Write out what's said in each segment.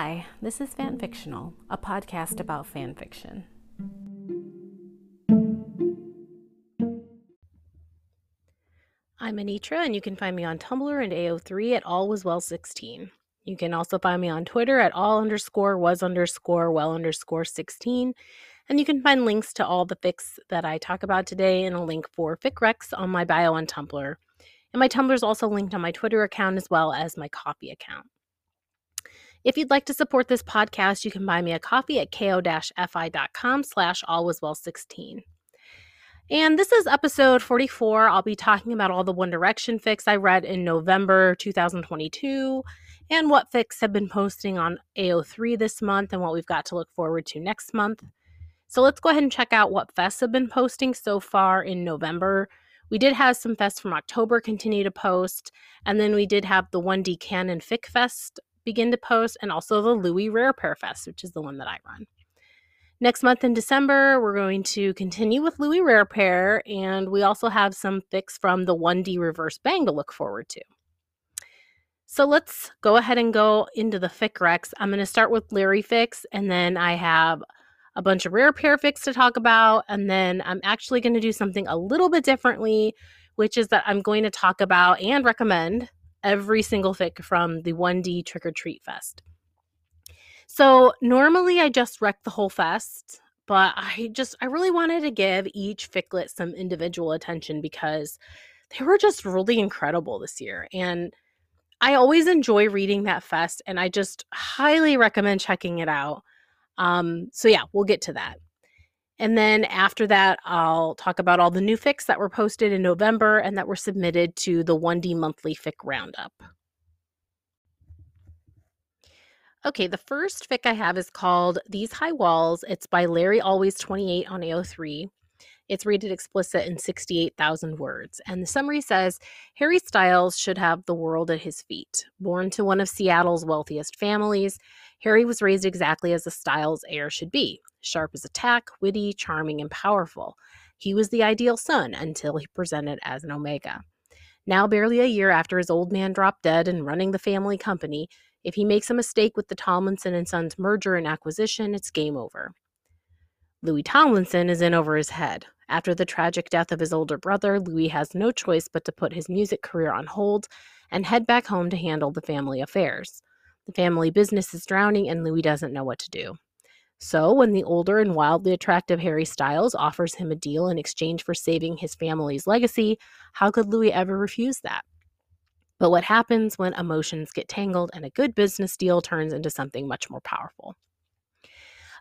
Hi, this is Fan Fictional, a podcast about fan fiction. I'm Anitra, and you can find me on Tumblr and AO3 at allwaswell16. You can also find me on Twitter at all underscore was underscore well underscore 16. And you can find links to all the fics that I talk about today and a link for FicRecs on my bio on Tumblr. And my Tumblr is also linked on my Twitter account as well as my Ko-fi account. If you'd like to support this podcast, you can buy me a coffee at ko-fi.com slash allwaswell16. And this is episode 44. I'll be talking about all the One Direction fics I read in November 2022 and what fics have been posting on AO3 this month and what we've got to look forward to next month. So let's go ahead and check out what fests have been posting so far in November. We did have some fests from October continue to post, and then we did have the 1D Canon Fic Fest begin to post, and also the Louis Rare Pair Fest, which is the one that I run. Next month in December, we're going to continue with Louis Rare Pair, and we also have some fics from the 1D Reverse Bang to look forward to. So let's go ahead and go into the fic recs. I'm going to start with Larry Fics, and then I have a bunch of rare pair fics to talk about, and then I'm actually going to do something a little bit differently, which is that I'm going to talk about and recommend every single fic from the 1D Trick or Treat Fest. So normally I just rec the whole fest, but I just I really wanted to give each ficlet some individual attention because they were just really incredible this year. And I always enjoy reading that fest and I just highly recommend checking it out. Um, so yeah, we'll get to that. And then after that, I'll talk about all the new fics that were posted in November and that were submitted to the 1D Monthly Fic Roundup. Okay, the first fic I have is called These High Walls. It's by Larry Always 28 on AO3. It's rated explicit in 68,000 words. And the summary says Harry Styles should have the world at his feet. Born to one of Seattle's wealthiest families, Harry was raised exactly as a Styles heir should be sharp as a tack, witty, charming, and powerful. He was the ideal son until he presented as an Omega. Now, barely a year after his old man dropped dead and running the family company, if he makes a mistake with the Tomlinson and Sons merger and acquisition, it's game over. Louis Tomlinson is in over his head. After the tragic death of his older brother, Louis has no choice but to put his music career on hold and head back home to handle the family affairs. The family business is drowning, and Louis doesn't know what to do. So, when the older and wildly attractive Harry Styles offers him a deal in exchange for saving his family's legacy, how could Louis ever refuse that? But what happens when emotions get tangled and a good business deal turns into something much more powerful?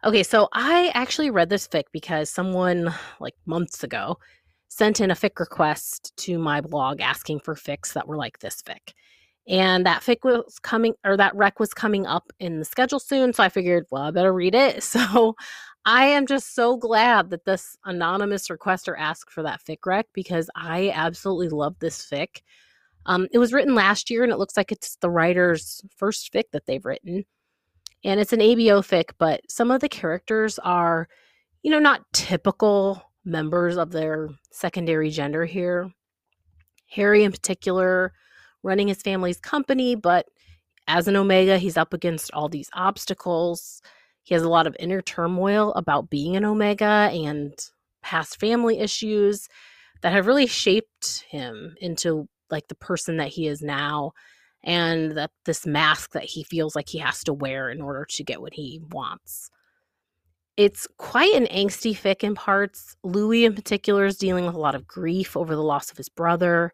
Okay, so I actually read this fic because someone like months ago sent in a fic request to my blog asking for fics that were like this fic. And that fic was coming or that rec was coming up in the schedule soon so i figured well i better read it. So i am just so glad that this anonymous requester asked for that fic rec because i absolutely love this fic. Um, it was written last year and it looks like it's the writer's first fic that they've written and it's an abo fic but some of the characters are you know not typical members of their secondary gender here harry in particular running his family's company, but as an Omega, he's up against all these obstacles. He has a lot of inner turmoil about being an Omega and past family issues that have really shaped him into like the person that he is now and this mask that he feels like he has to wear in order to get what he wants. It's quite an angsty fic in parts. Louis, in particular, is dealing with a lot of grief over the loss of his brother.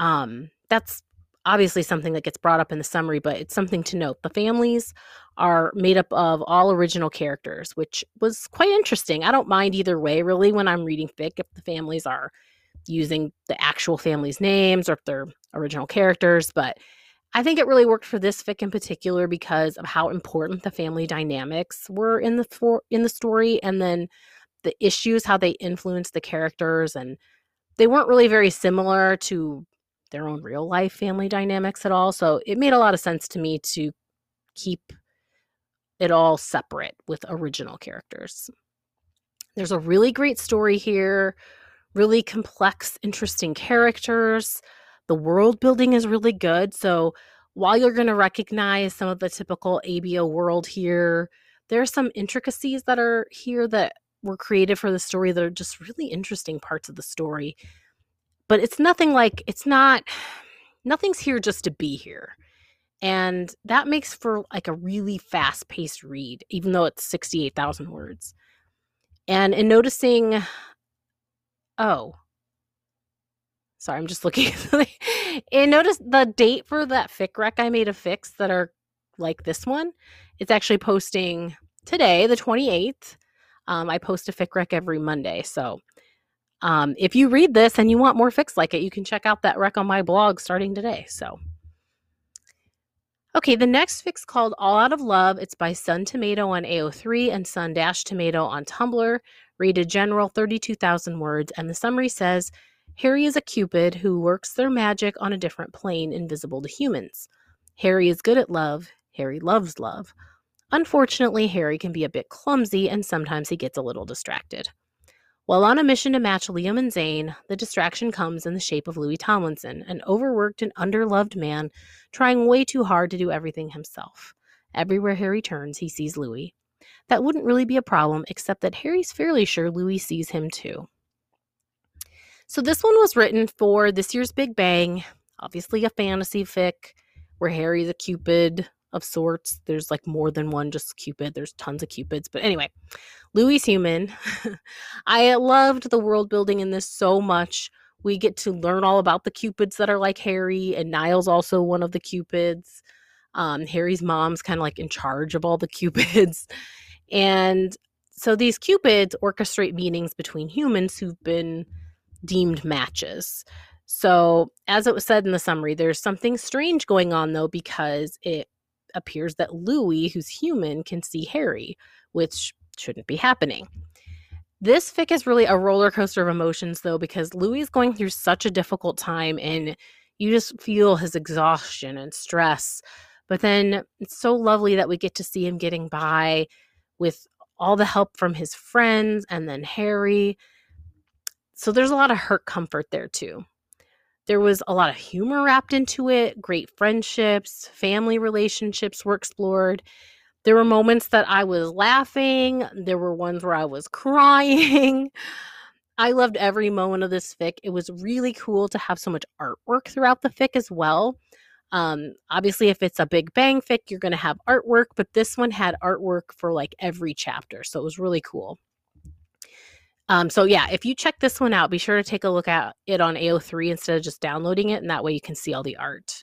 Um, that's obviously something that gets brought up in the summary, but it's something to note. The families are made up of all original characters, which was quite interesting. I don't mind either way, really, when I'm reading fic, if the families are using the actual families' names or if they're original characters. But I think it really worked for this fic in particular because of how important the family dynamics were in the for, in the story, and then the issues, how they influenced the characters, and they weren't really very similar to their own real life family dynamics at all. So it made a lot of sense to me to keep it all separate with original characters. There's a really great story here, really complex, interesting characters. The world building is really good. So while you're going to recognize some of the typical ABO world here, there are some intricacies that are here that were created for the story that are just really interesting parts of the story. But it's nothing like, it's not, nothing's here just to be here. And that makes for like a really fast paced read, even though it's 68,000 words. And in noticing, oh, sorry, I'm just looking. and notice the date for that fic rec I made of fics that are like this one. It's actually posting today, the 28th. Um, I post a fic rec every Monday. So um, if you read this and you want more fics like it, you can check out that rec on my blog starting today. So. Okay, the next fic called All Out of Love. It's by Sun Tomato on AO3 and Sun Dash Tomato on Tumblr. Read a general, 32,000 words. And the summary says Harry is a Cupid who works their magic on a different plane invisible to humans. Harry is good at love. Harry loves love. Unfortunately, Harry can be a bit clumsy and sometimes he gets a little distracted. While on a mission to match Liam and Zayn, the distraction comes in the shape of Louis Tomlinson, an overworked and underloved man trying way too hard to do everything himself. Everywhere Harry turns, he sees Louis. That wouldn't really be a problem, except that Harry's fairly sure Louis sees him too. So, this one was written for this year's Big Bang, obviously a fantasy fic where Harry's a Cupid of sorts. There's like more than one just Cupid, there's tons of Cupids. But anyway, Louis human. I loved the world building in this so much. We get to learn all about the Cupids that are like Harry, and Niall's also one of the Cupids. Um, Harry's mom's kind of like in charge of all the Cupids. And so these Cupids orchestrate meetings between humans who've been deemed matches. So, as it was said in the summary, there's something strange going on though, because it appears that Louis, who's human, can see Harry, which shouldn't be happening. This fic is really a roller coaster of emotions, though, because Louis is going through such a difficult time and you just feel his exhaustion and stress. But then it's so lovely that we get to see him getting by with all the help from his friends and then Harry. So there's a lot of hurt comfort there, too. There was a lot of humor wrapped into it, great friendships, family relationships were explored. There were moments that I was laughing, there were ones where I was crying. I loved every moment of this fic. It was really cool to have so much artwork throughout the fic as well. Um, obviously, if it's a Big Bang fic, you're going to have artwork, but this one had artwork for like every chapter. So it was really cool. Um, so yeah, if you check this one out, be sure to take a look at it on AO3 instead of just downloading it, and that way you can see all the art.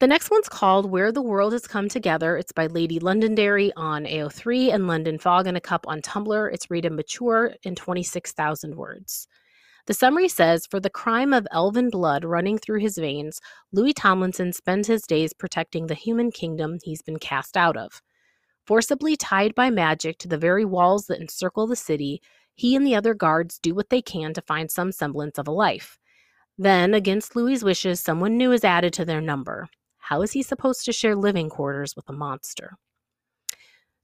The next one's called Where the World Has Come Together. It's by Lady Londonderry on AO3 and London Fog in a Cup on Tumblr. It's rated mature in 26,000 words. The summary says For the crime of elven blood running through his veins, Louis Tomlinson spends his days protecting the human kingdom he's been cast out of. Forcibly tied by magic to the very walls that encircle the city, he and the other guards do what they can to find some semblance of a life. Then, against Louis's wishes, someone new is added to their number. How is he supposed to share living quarters with a monster?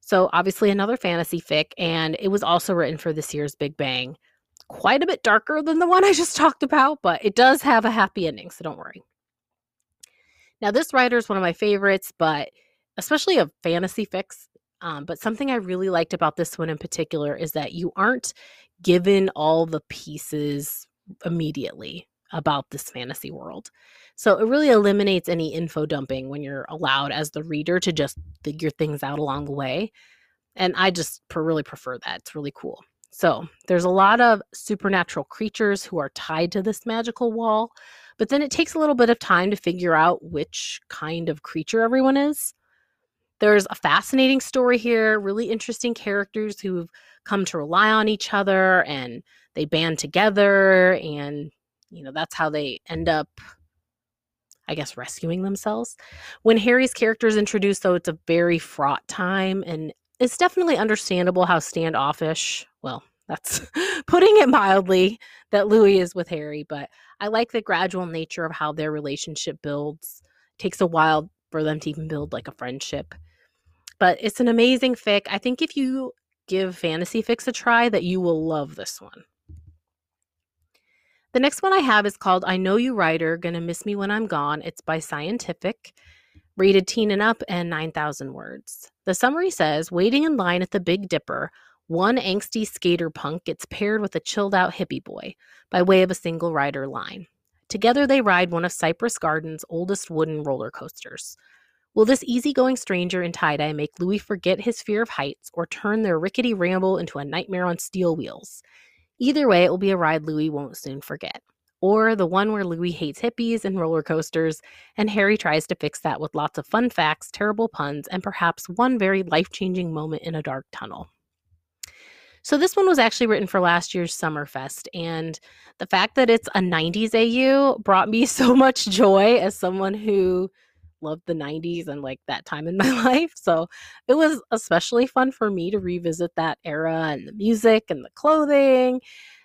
So, obviously, another fantasy fic, and it was also written for this year's Big Bang. Quite a bit darker than the one I just talked about, but it does have a happy ending, so don't worry. Now, this writer is one of my favorites, but especially of fantasy fics, um, but something I really liked about this one in particular is that you aren't given all the pieces immediately about this fantasy world. So it really eliminates any info dumping when you're allowed as the reader to just figure things out along the way. And I just really prefer that. It's really cool. So there's a lot of supernatural creatures who are tied to this magical wall, but then it takes a little bit of time to figure out which kind of creature everyone is. There's a fascinating story here, really interesting characters who've come to rely on each other and they band together and you know that's how they end up I guess rescuing themselves. When Harry's character is introduced though, it's a very fraught time and it's definitely understandable how standoffish, well, that's putting it mildly, that Louis is with Harry, but I like the gradual nature of how their relationship builds. It takes a while for them to even build like a friendship but it's an amazing fic. I think if you give fantasy fics a try, that you will love this one. The next one I have is called I Know You Writer, Gonna Miss Me When I'm Gone. It's by Scientific, rated teen and up, and 9,000 words. The summary says Waiting in line at the Big Dipper, one angsty skater punk gets paired with a chilled out hippie boy by way of a single rider line. Together they ride one of Cypress Gardens' oldest wooden roller coasters. Will this easygoing stranger in tie dye make Louis forget his fear of heights or turn their rickety ramble into a nightmare on steel wheels? Either way, it will be a ride Louis won't soon forget. Or the one where Louis hates hippies and roller coasters, and Harry tries to fix that with lots of fun facts, terrible puns, and perhaps one very life changing moment in a dark tunnel. So, this one was actually written for last year's Summerfest, and the fact that it's a 90s AU brought me so much joy as someone who loved the 90s and like that time in my life. So it was especially fun for me to revisit that era and the music and the clothing.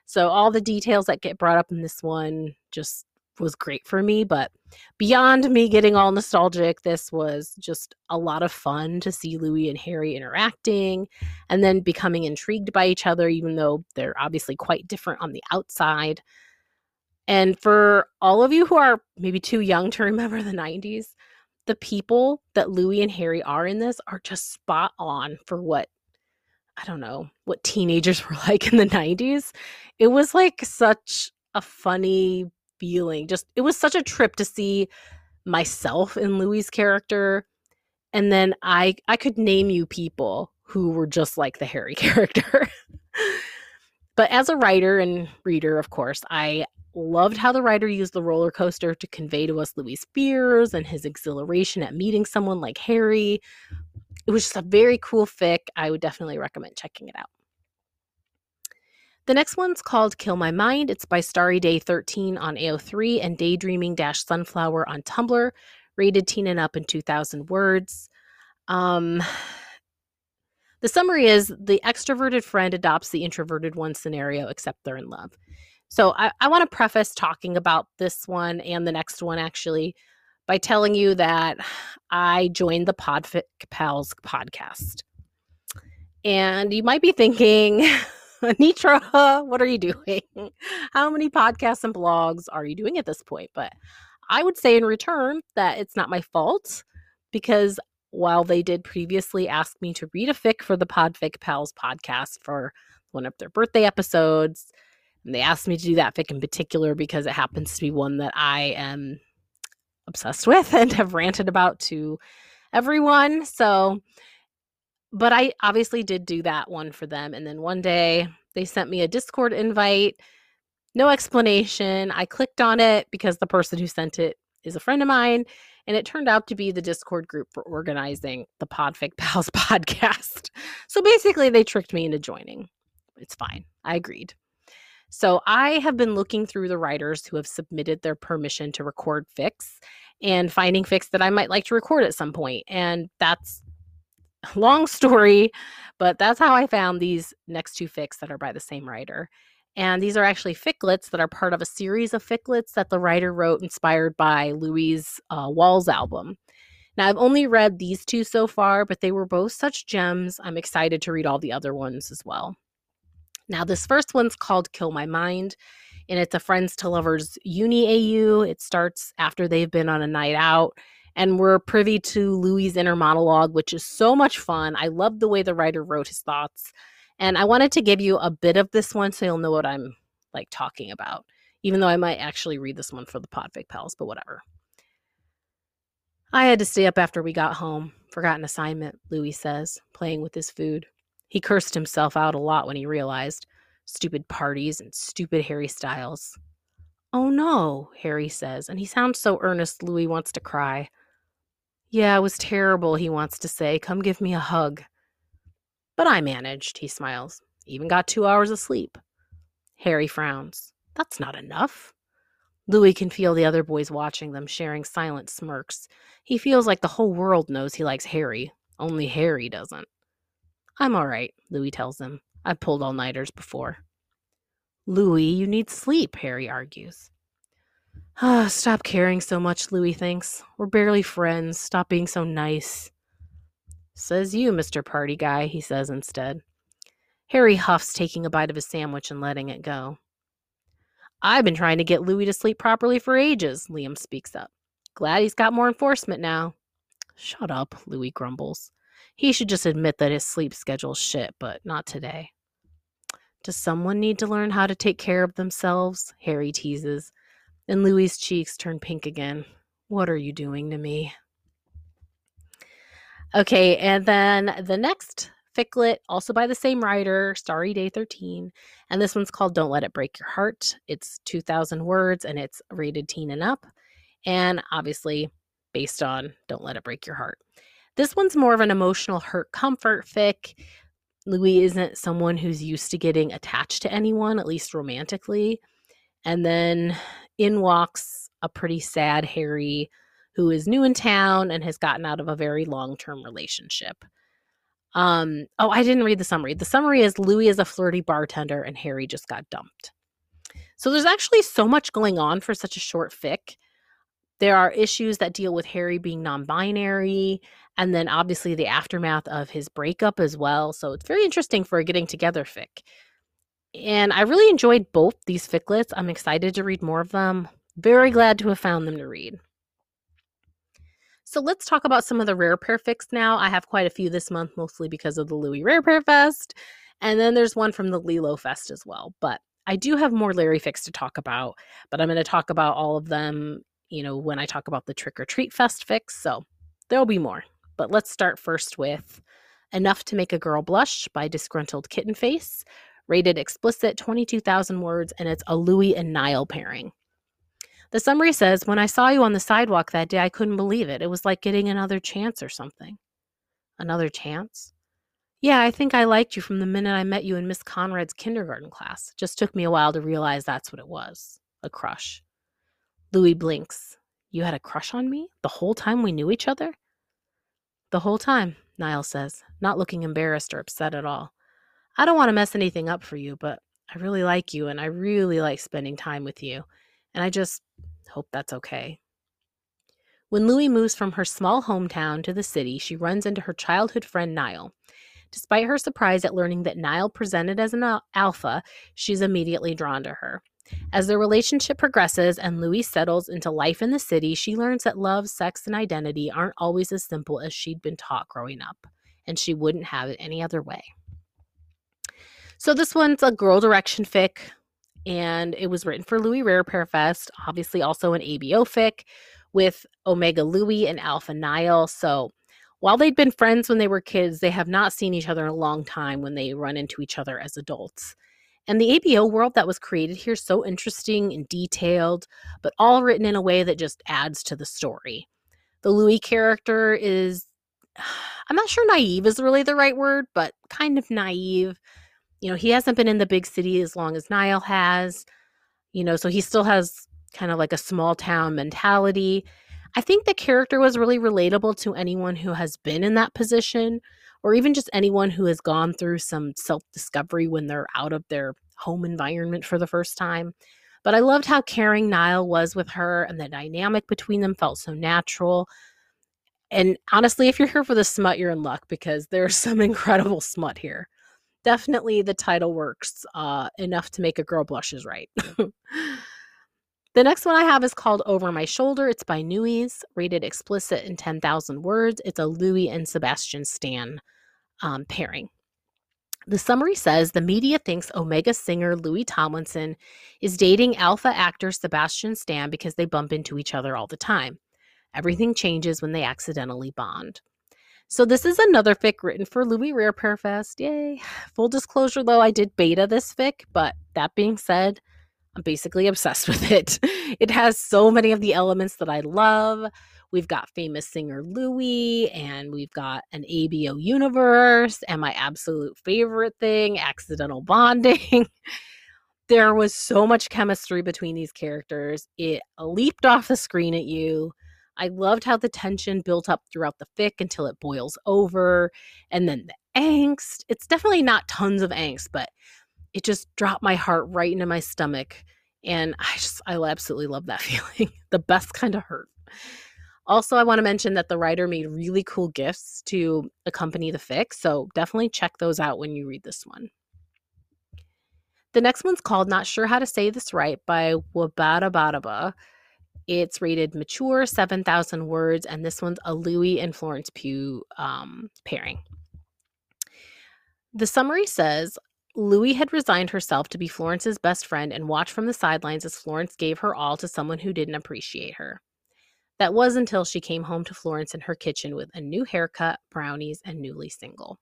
So all the details that get brought up in this one just was great for me. But beyond me getting all nostalgic, this was just a lot of fun to see Louis and Harry interacting and then becoming intrigued by each other, even though they're obviously quite different on the outside. And for all of you who are maybe too young to remember the 90s, the people that Louis and Harry are in this are just spot on for what I don't know, what teenagers were like in the 90s. It was like such a funny feeling. Just it was such a trip to see myself in Louis's character and then I I could name you people who were just like the Harry character. but as a writer and reader, of course, I loved how the writer used the roller coaster to convey to us Louis' fears and his exhilaration at meeting someone like Harry. It was just a very cool fic. I would definitely recommend checking it out. The next one's called Kill My Mind. It's by Starry Day 13 on AO3 and Daydreaming Sunflower on Tumblr, rated teen and up in 2,000 words. Um, the summary is the extroverted friend adopts the introverted one scenario, except they're in love. So I, I want to preface talking about this one and the next one actually by telling you that I joined the Podfic Pals podcast. And you might be thinking, Anitra, what are you doing? How many podcasts and blogs are you doing at this point? But I would say in return that it's not my fault because while they did previously ask me to read a fic for the Podfic Pals podcast for one of their birthday episodes, and they asked me to do that fic in particular because it happens to be one that I am obsessed with and have ranted about to everyone. So, but I obviously did do that one for them. And then one day they sent me a Discord invite, no explanation. I clicked on it because the person who sent it is a friend of mine. And it turned out to be the Discord group for organizing the Podfic Pals podcast. So basically, they tricked me into joining. It's fine. I agreed. So I have been looking through the writers who have submitted their permission to record fics and finding fics that I might like to record at some point. And that's a long story, but that's how I found these next two fics that are by the same writer. And these are actually ficlets that are part of a series of ficlets that the writer wrote inspired by Louis' uh, Walls album. Now, I've only read these two so far, but they were both such gems. I'm excited to read all the other ones as well. Now, this first one's called Kill My Mind, and it's a Friends to Lovers Uni AU. It starts after they've been on a night out, and we're privy to Louis' inner monologue, which is so much fun. I love the way the writer wrote his thoughts, and I wanted to give you a bit of this one so you'll know what I'm like talking about, even though I might actually read this one for the Podfic Pals, but whatever. I had to stay up after we got home. Forgot an assignment, Louis says, playing with his food. He cursed himself out a lot when he realized stupid parties and stupid Harry Styles. Oh no, Harry says, and he sounds so earnest Louis wants to cry. Yeah, it was terrible, he wants to say. Come give me a hug. But I managed, he smiles. Even got two hours of sleep. Harry frowns. That's not enough. Louis can feel the other boys watching them, sharing silent smirks. He feels like the whole world knows he likes Harry, only Harry doesn't. I'm all right, Louis tells him. I've pulled all nighters before. Louis, you need sleep, Harry argues. Ah, stop caring so much, Louis thinks. We're barely friends. Stop being so nice. Says you, Mr. Party Guy, he says instead. Harry huffs, taking a bite of his sandwich and letting it go. I've been trying to get Louis to sleep properly for ages, Liam speaks up. Glad he's got more enforcement now. Shut up, Louis grumbles. He should just admit that his sleep schedule's shit, but not today. Does someone need to learn how to take care of themselves? Harry teases. And Louis's cheeks turn pink again. What are you doing to me? Okay, and then the next ficlet, also by the same writer, Starry Day 13. And this one's called Don't Let It Break Your Heart. It's 2,000 words and it's rated teen and up. And obviously based on Don't Let It Break Your Heart. This one's more of an emotional hurt comfort fic. Louis isn't someone who's used to getting attached to anyone, at least romantically. And then in walks a pretty sad Harry who is new in town and has gotten out of a very long-term relationship. Um, oh, I didn't read the summary. The summary is Louis is a flirty bartender and Harry just got dumped. So there's actually so much going on for such a short fic. There are issues that deal with Harry being non binary, and then obviously the aftermath of his breakup as well. So it's very interesting for a getting together fic. And I really enjoyed both these ficlets. I'm excited to read more of them. Very glad to have found them to read. So let's talk about some of the rare pair fics now. I have quite a few this month, mostly because of the Louis Rare Pair Fest. And then there's one from the Lilo Fest as well. But I do have more Larry fics to talk about, but I'm going to talk about all of them, you know, when I talk about the Trick or Treat Fest fics. So there'll be more. But let's start first with Enough to Make a Girl Blush by Disgruntled Kitten Face, rated explicit 22,000 words, and it's a Louis and Niall pairing. The summary says, When I saw you on the sidewalk that day, I couldn't believe it. It was like getting another chance or something. Another chance? Yeah, I think I liked you from the minute I met you in Miss Conrad's kindergarten class. Just took me a while to realize that's what it was a crush. Louis blinks. You had a crush on me? The whole time we knew each other? The whole time, Niall says, not looking embarrassed or upset at all. I don't want to mess anything up for you, but I really like you and I really like spending time with you. And I just hope that's okay. When Louie moves from her small hometown to the city, she runs into her childhood friend Niall. Despite her surprise at learning that Niall presented as an alpha, she's immediately drawn to her. As their relationship progresses and Louis settles into life in the city, she learns that love, sex, and identity aren't always as simple as she'd been taught growing up, and she wouldn't have it any other way. So, this one's a girl direction fic and it was written for Louis Rare Pair Fest, obviously also an ABO fic with Omega Louis and Alpha Niall. So while they'd been friends when they were kids, they have not seen each other in a long time when they run into each other as adults. And the ABO world that was created here is so interesting and detailed, but all written in a way that just adds to the story. The Louis character is, I'm not sure naive is really the right word, but kind of naive you know, he hasn't been in the big city as long as Niall has, you know, so he still has kind of like a small town mentality. I think the character was really relatable to anyone who has been in that position or even just anyone who has gone through some self discovery when they're out of their home environment for the first time. But I loved how caring Niall was with her and the dynamic between them felt so natural. And honestly, if you're here for the smut, you're in luck because there's some incredible smut here definitely the title works uh, enough to make a girl blushes right. the next one I have is called Over My Shoulder. It's by Newies, rated explicit in 10,000 words. It's a Louis and Sebastian Stan um, pairing. The summary says the media thinks Omega singer Louis Tomlinson is dating alpha actor Sebastian Stan because they bump into each other all the time. Everything changes when they accidentally bond. So this is another fic written for Louis Rare Pair Fest. Yay. Full disclosure though, I did beta this fic, but that being said, I'm basically obsessed with it. It has so many of the elements that I love. We've got famous singer Louis, and we've got an ABO universe, and my absolute favorite thing, accidental bonding. there was so much chemistry between these characters. It leaped off the screen at you. I loved how the tension built up throughout the fic until it boils over. And then the angst. It's definitely not tons of angst, but it just dropped my heart right into my stomach. And I just, I absolutely love that feeling. the best kind of hurt. Also, I want to mention that the writer made really cool gifts to accompany the fic. So definitely check those out when you read this one. The next one's called Not Sure How to Say This Right by Wabata Badaba. It's rated mature, 7,000 words, and this one's a Louis and Florence Pugh um, pairing. The summary says Louis had resigned herself to be Florence's best friend and watched from the sidelines as Florence gave her all to someone who didn't appreciate her. That was until she came home to Florence in her kitchen with a new haircut, brownies, and newly single.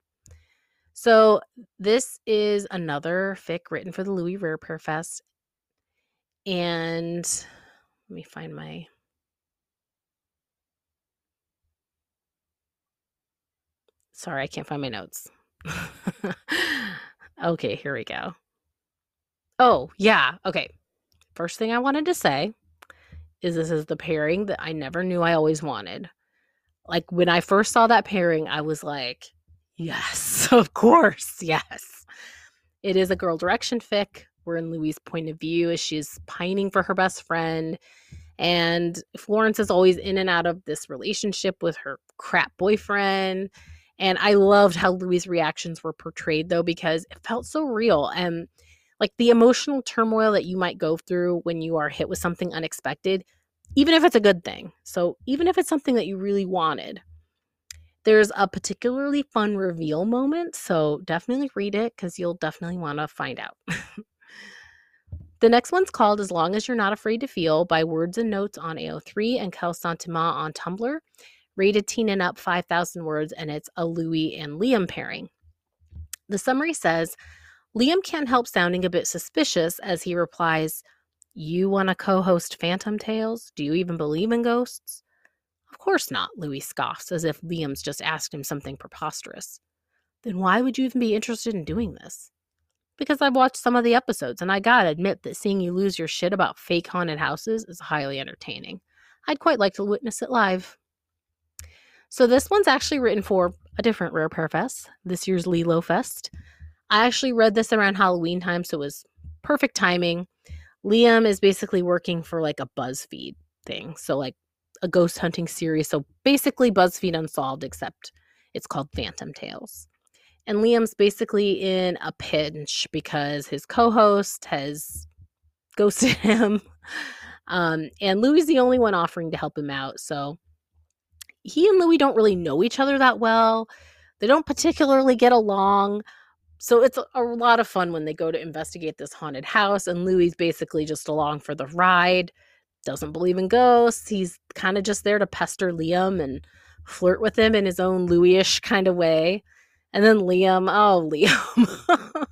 So, this is another fic written for the Louis Rare Pair Fest. And let me find my. Sorry, I can't find my notes. okay, here we go. Oh, yeah. Okay. First thing I wanted to say is this is the pairing that I never knew I always wanted. Like when I first saw that pairing, I was like, yes, of course, yes. It is a girl direction fic. We're in Louis' point of view as she's pining for her best friend. And Florence is always in and out of this relationship with her crap boyfriend. And I loved how Louis' reactions were portrayed though, because it felt so real. And like the emotional turmoil that you might go through when you are hit with something unexpected, even if it's a good thing. So, even if it's something that you really wanted, there's a particularly fun reveal moment. So, definitely read it because you'll definitely want to find out. the next one's called As Long as You're Not Afraid to Feel by Words and Notes on AO3 and Kel Santima on Tumblr rated teen and up 5,000 words, and it's a Louis and Liam pairing. The summary says Liam can't help sounding a bit suspicious as he replies, You want to co host Phantom Tales? Do you even believe in ghosts? Of course not, Louis scoffs, as if Liam's just asked him something preposterous. Then why would you even be interested in doing this? Because I've watched some of the episodes, and I gotta admit that seeing you lose your shit about fake haunted houses is highly entertaining. I'd quite like to witness it live. So this one's actually written for a different Rare Pair Fest, this year's Lilo Fest. I actually read this around Halloween time, so it was perfect timing. Liam is basically working for like a BuzzFeed thing, so like a ghost hunting series. So basically BuzzFeed Unsolved, except it's called Phantom Tales. And Liam's basically in a pinch because his co-host has ghosted him. Um, and Louis is the only one offering to help him out. So he and Louis don't really know each other that well. They don't particularly get along. So it's a, lot of fun when they go to investigate this haunted house, and Louis basically just along for the ride. Doesn't believe in ghosts. He's kind of just there to pester Liam and flirt with him in his own Louis-ish kind of way. And then Liam, oh, Liam.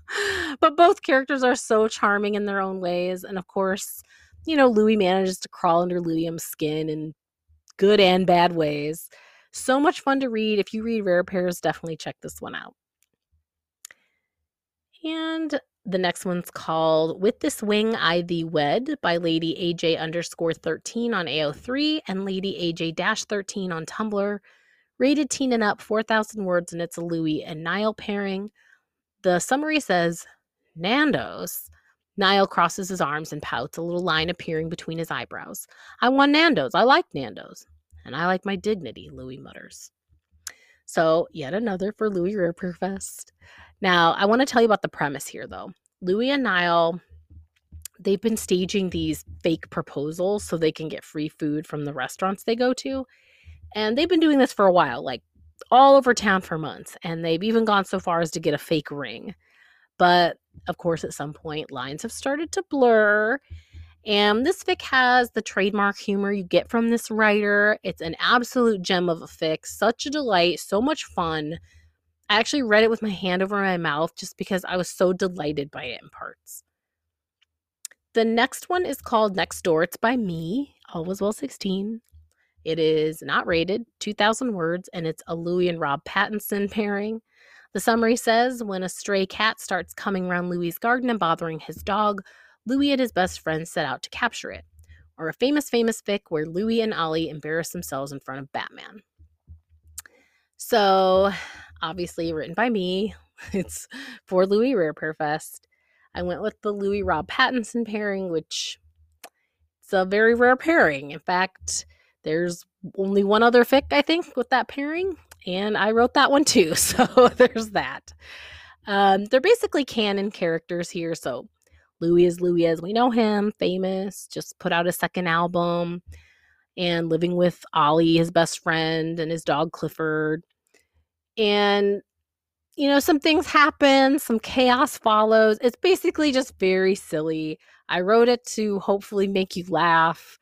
but both characters are so charming in their own ways. And of course, you know, Louis manages to crawl under Liam's skin and good and bad ways. So much fun to read. If you read Rare Pairs, definitely check this one out. And the next one's called With This Wing I Thee Wed by Lady AJ underscore 13 on AO3 and Lady AJ dash 13 on Tumblr. Rated teen and up, 4,000 words, and it's a Louis and Niall pairing. The summary says Nando's. Niall crosses his arms and pouts, a little line appearing between his eyebrows. I want Nando's. I like Nando's. And I like my dignity, Louis mutters. So, yet another for Louis Rare Pair Fest. Now, I want to tell you about the premise here, though. Louis and Niall, they've been staging these fake proposals so they can get free food from the restaurants they go to. And they've been doing this for a while, like all over town for months. And they've even gone so far as to get a fake ring. But of course, at some point, lines have started to blur. And this fic has the trademark humor you get from this writer. It's an absolute gem of a fic, such a delight, so much fun. I actually read it with my hand over my mouth just because I was so delighted by it in parts. The next one is called Next Door. It's by me, All Was Well 16. It is not rated, 2,000 words, and it's a Louis and Rob Pattinson pairing. The summary says when a stray cat starts coming around Louis's garden and bothering his dog, Louis and his best friend set out to capture it. Or a famous, famous fic where Louis and Ollie embarrass themselves in front of Batman. So, obviously, written by me. It's for Louis Rare Pair Fest. I went with the Louis Rob Pattinson pairing, which it's a very rare pairing. In fact, there's only one other fic, I think, with that pairing, and I wrote that one too. So there's that. Um, they're basically canon characters here. So Louis is Louis as we know him, famous, just put out a second album and living with Ollie, his best friend, and his dog Clifford. And, you know, some things happen, some chaos follows. It's basically just very silly. I wrote it to hopefully make you laugh.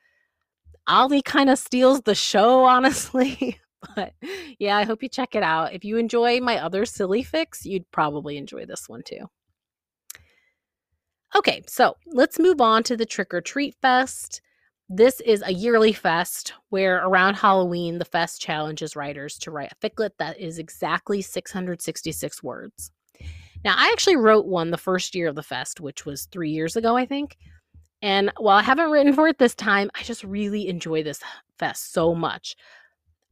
Ollie kind of steals the show, honestly. but yeah, I hope you check it out. If you enjoy my other silly fics, you'd probably enjoy this one too. Okay, so let's move on to the Trick or Treat Fest. This is a yearly fest where around Halloween, the fest challenges writers to write a ficlet that is exactly 666 words. Now, I actually wrote one the first year of the fest, which was three years ago, I think. And while I haven't written for it this time, I just really enjoy this fest so much.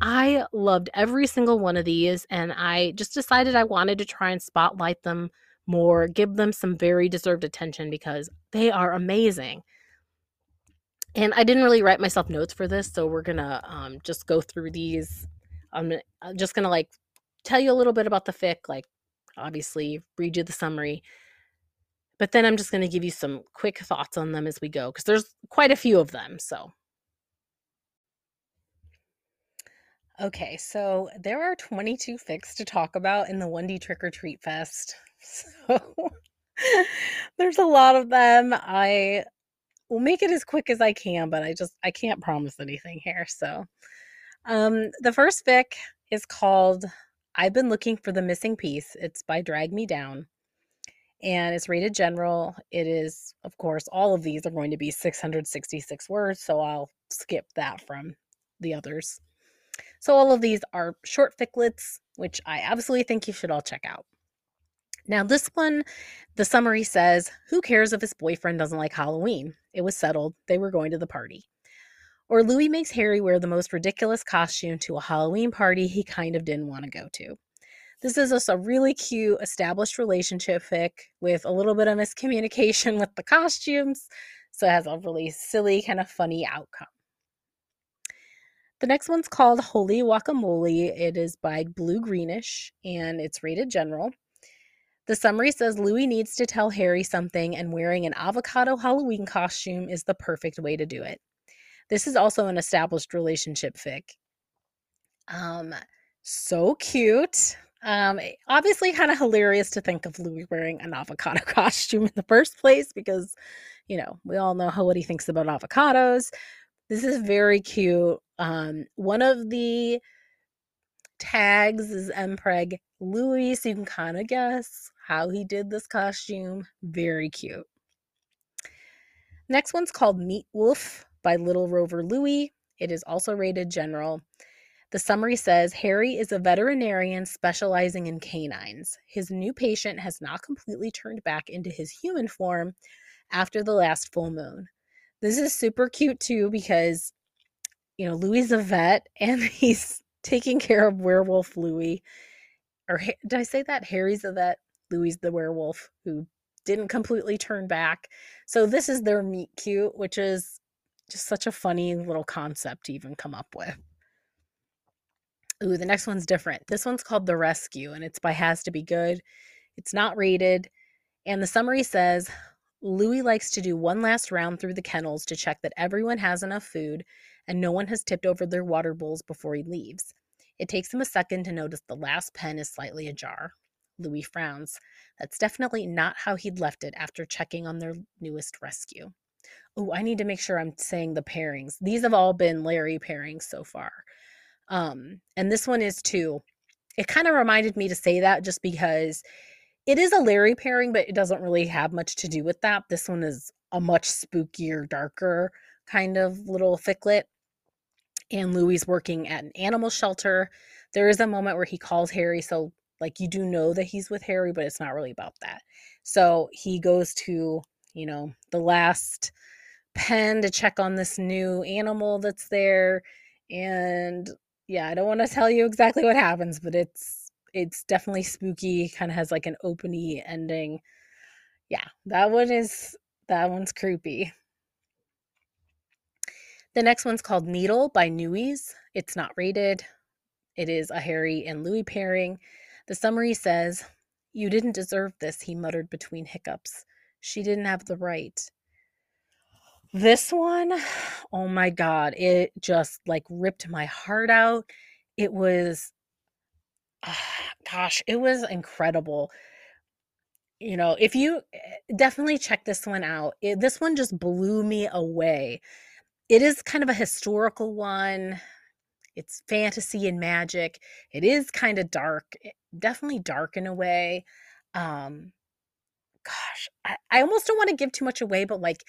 I loved every single one of these, and I just decided I wanted to try and spotlight them more, give them some very deserved attention because they are amazing. And I didn't really write myself notes for this, so we're gonna um, just go through these. I'm, I'm just gonna like tell you a little bit about the fic, like obviously read you the summary, but then I'm just gonna give you some quick thoughts on them as we go because there's quite a few of them. So Okay, so there are 22 fics to talk about in the 1D Trick or Treat Fest. So there's a lot of them. I will make it as quick as I can, but I just I can't promise anything here. So um the first fic is called I've been looking for the missing piece. It's by Drag Me Down. And it's rated general. It is, of course, all of these are going to be 666 words, so I'll skip that from the others. So all of these are short ficlets, which I absolutely think you should all check out. Now, this one, the summary says, Who cares if his boyfriend doesn't like Halloween? It was settled. They were going to the party. Or Louis makes Harry wear the most ridiculous costume to a Halloween party he kind of didn't want to go to. This is just a really cute established relationship fic with a little bit of miscommunication with the costumes. So it has a really silly, kind of funny outcome. The next one's called Holy Guacamole. It is by Blue Greenish and it's rated general. The summary says Louis needs to tell Harry something, and wearing an avocado Halloween costume is the perfect way to do it. This is also an established relationship fic. Um, so cute. Um, obviously, kind of hilarious to think of Louis wearing an avocado costume in the first place because, you know, we all know how what he thinks about avocados. This is very cute. Um, one of the tags is Mpreg Louis, so you can kind of guess how he did this costume. Very cute. Next one's called Meat Wolf by Little Rover Louis. It is also rated general. The summary says Harry is a veterinarian specializing in canines. His new patient has not completely turned back into his human form after the last full moon. This is super cute too because, you know, Louis is a vet and he's taking care of werewolf Louis. Or did I say that? Harry's a vet, Louis the werewolf who didn't completely turn back. So this is their meet cute, which is just such a funny little concept to even come up with. Ooh, the next one's different. This one's called The Rescue, and it's by Has to Be Good. It's not rated. And the summary says Louis likes to do one last round through the kennels to check that everyone has enough food and no one has tipped over their water bowls before he leaves. It takes him a second to notice the last pen is slightly ajar. Louis frowns. That's definitely not how he'd left it after checking on their newest rescue. Oh, I need to make sure I'm saying the pairings. These have all been Larry pairings so far. Um, and this one is too. It kind of reminded me to say that just because it is a Larry pairing, but it doesn't really have much to do with that. This one is a much spookier, darker kind of little ficlet. And Louis working at an animal shelter. There is a moment where he calls Harry, so like you do know that he's with Harry, but it's not really about that. So he goes to, you know, the last pen to check on this new animal that's there. And yeah, I don't want to tell you exactly what happens, but it's it's definitely spooky, kind of has like an openy ending. Yeah, that one is that one's creepy. The next one's called Needle by Newies. It's not rated. It is a Harry and Louis pairing. The summary says, You didn't deserve this, he muttered between hiccups. She didn't have the right. This one, oh my God, it just like ripped my heart out. It was, gosh, it was incredible. You know, if you eh, definitely check this one out, it, this one just blew me away. It is kind of a historical one. It's fantasy and magic. It is kind of dark, eh, definitely dark in a way. Um, gosh, I, I almost don't want to give too much away, but like,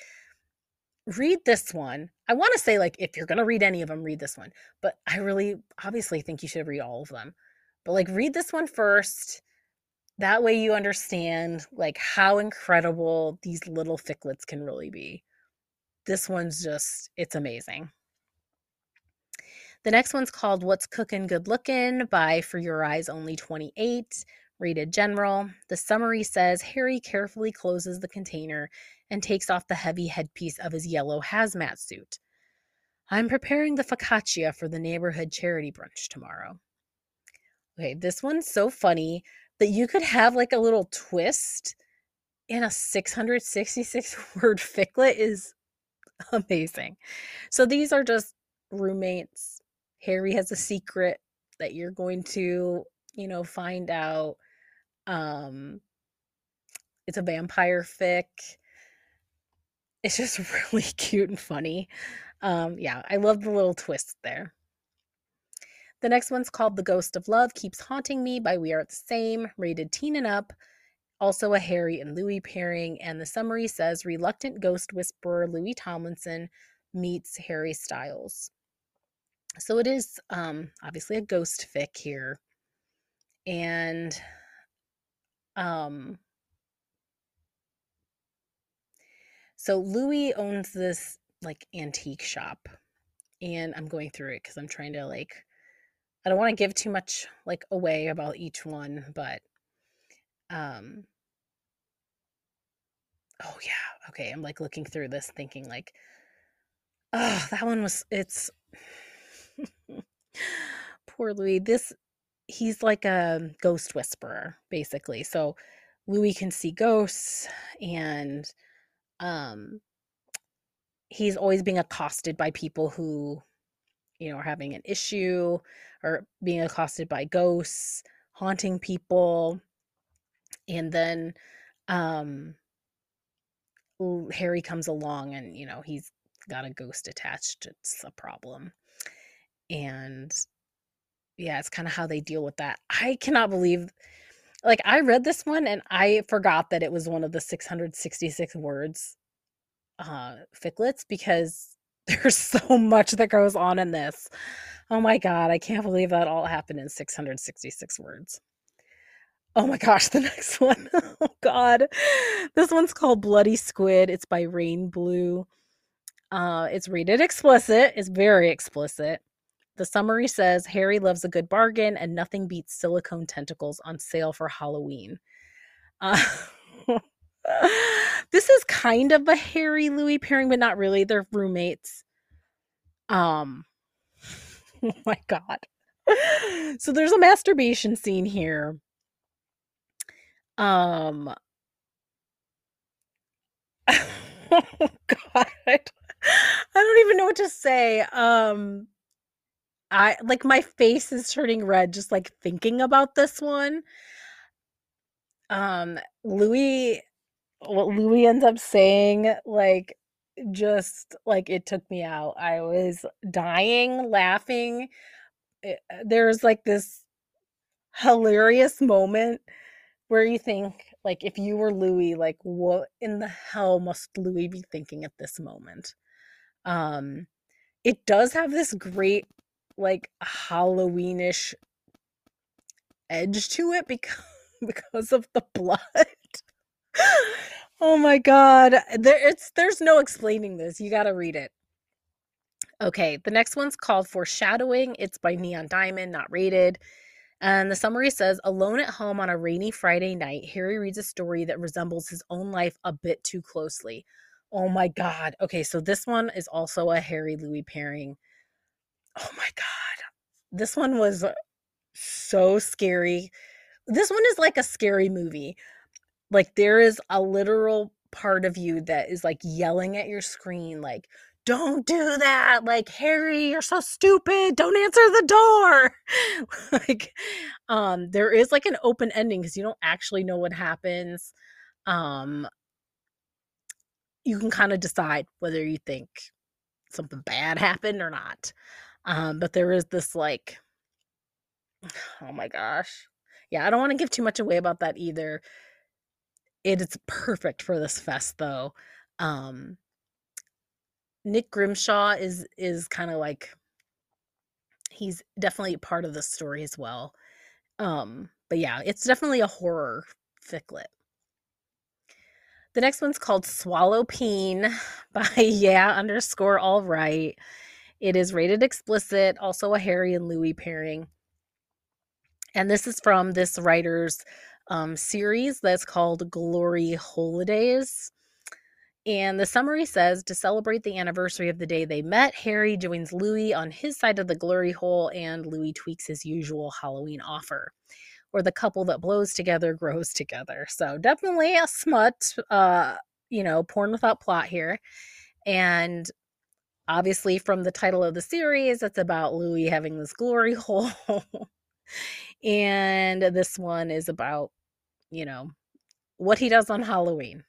read this one. I want to say, like, if you're going to read any of them, read this one. But I really, obviously, think you should read all of them. But like, read this one first. That way you understand, like, how incredible these little ficlets can really be. This one's just, it's amazing. The next one's called What's Cookin' Good Lookin' by For Your Eyes Only 28, rated general. The summary says Harry carefully closes the container and takes off the heavy headpiece of his yellow hazmat suit. I'm preparing the focaccia for the neighborhood charity brunch tomorrow. Okay, this one's so funny that you could have like a little twist in a 666 word ficlet is amazing. So these are just roommates Harry has a secret that you're going to, you know, find out. Um, it's a vampire fic. It's just really cute and funny. Um, yeah, I love the little twist there. The next one's called The Ghost of Love Keeps Haunting Me by We Are the Same, rated teen and up. Also a Harry and Louis pairing, and the summary says reluctant ghost whisperer Louis Tomlinson meets Harry Styles. So it is um, obviously a ghost fic here. And um, so Louis owns this like antique shop. And I'm going through it because I'm trying to like I don't want to give too much like away about each one, but um oh yeah, okay. I'm like looking through this thinking like oh, that one was it's Poor Louis. This he's like a ghost whisperer, basically. So Louis can see ghosts and um he's always being accosted by people who you know are having an issue or being accosted by ghosts haunting people and then um harry comes along and you know he's got a ghost attached it's a problem and yeah, it's kind of how they deal with that. I cannot believe like I read this one and I forgot that it was one of the 666 words uh ficlets because there's so much that goes on in this. Oh my god, I can't believe that all happened in 666 words. Oh my gosh, the next one. oh god. This one's called Bloody Squid. It's by Rain Blue. Uh it's rated explicit. It's very explicit. The summary says Harry loves a good bargain and nothing beats silicone tentacles on sale for Halloween. Uh, this is kind of a Harry Louis pairing, but not really. They're roommates. Um, oh my god. So there's a masturbation scene here. Um, oh god. I don't even know what to say. Um, I like my face is turning red just like thinking about this one. Um, Louis, what Louis ends up saying, like, just like it took me out. I was dying, laughing. It, eh, there's like this hilarious moment where you think, like, if you were Louis, like, what in the hell must Louis be thinking at this moment? Um, it does have this great like Halloweenish edge to it because because of the blood. Oh my god. Uh, there it's there's no explaining this. You got to read it. Okay, the next one's called Foreshadowing. It's by Neon Diamond, not rated. And the summary says Alone at home on a rainy Friday night, Harry reads a story that resembles his own life a bit too closely. Oh my God. Okay, so this one is also a Harry Louis pairing. Oh my god. This one was so scary. This one is like a scary movie. Like there is a literal part of you that is like yelling at your screen, like, don't do that. Like, Harry, you're so stupid. Don't answer the door. like, um, there is like an open ending because you don't actually know what happens. Um, you can kind of decide whether you think something bad happened or not. Um, but there is this like, oh my gosh. Yeah, I don't want to give too much away about that either. It is perfect for this fest though. Um, Nick Grimshaw is is kind of like he's definitely part of the story as well. Um, but yeah, it's definitely a horror ficlet. The next one's called Swallowpeen by yeah underscore all right. It is rated explicit, also a Harry and Louis pairing. And this is from this writer's um, series that's called Glory Holidays. And the summary says to celebrate the anniversary of the day they met, Harry joins Louis on his side of the glory hole, and Louis tweaks his usual Halloween offer. Or the couple that blows together grows together. So definitely a smut, uh, you know, porn without plot here. And obviously, from the title of the series, it's about Louis having this glory hole. and this one is about, you know, what he does on Halloween.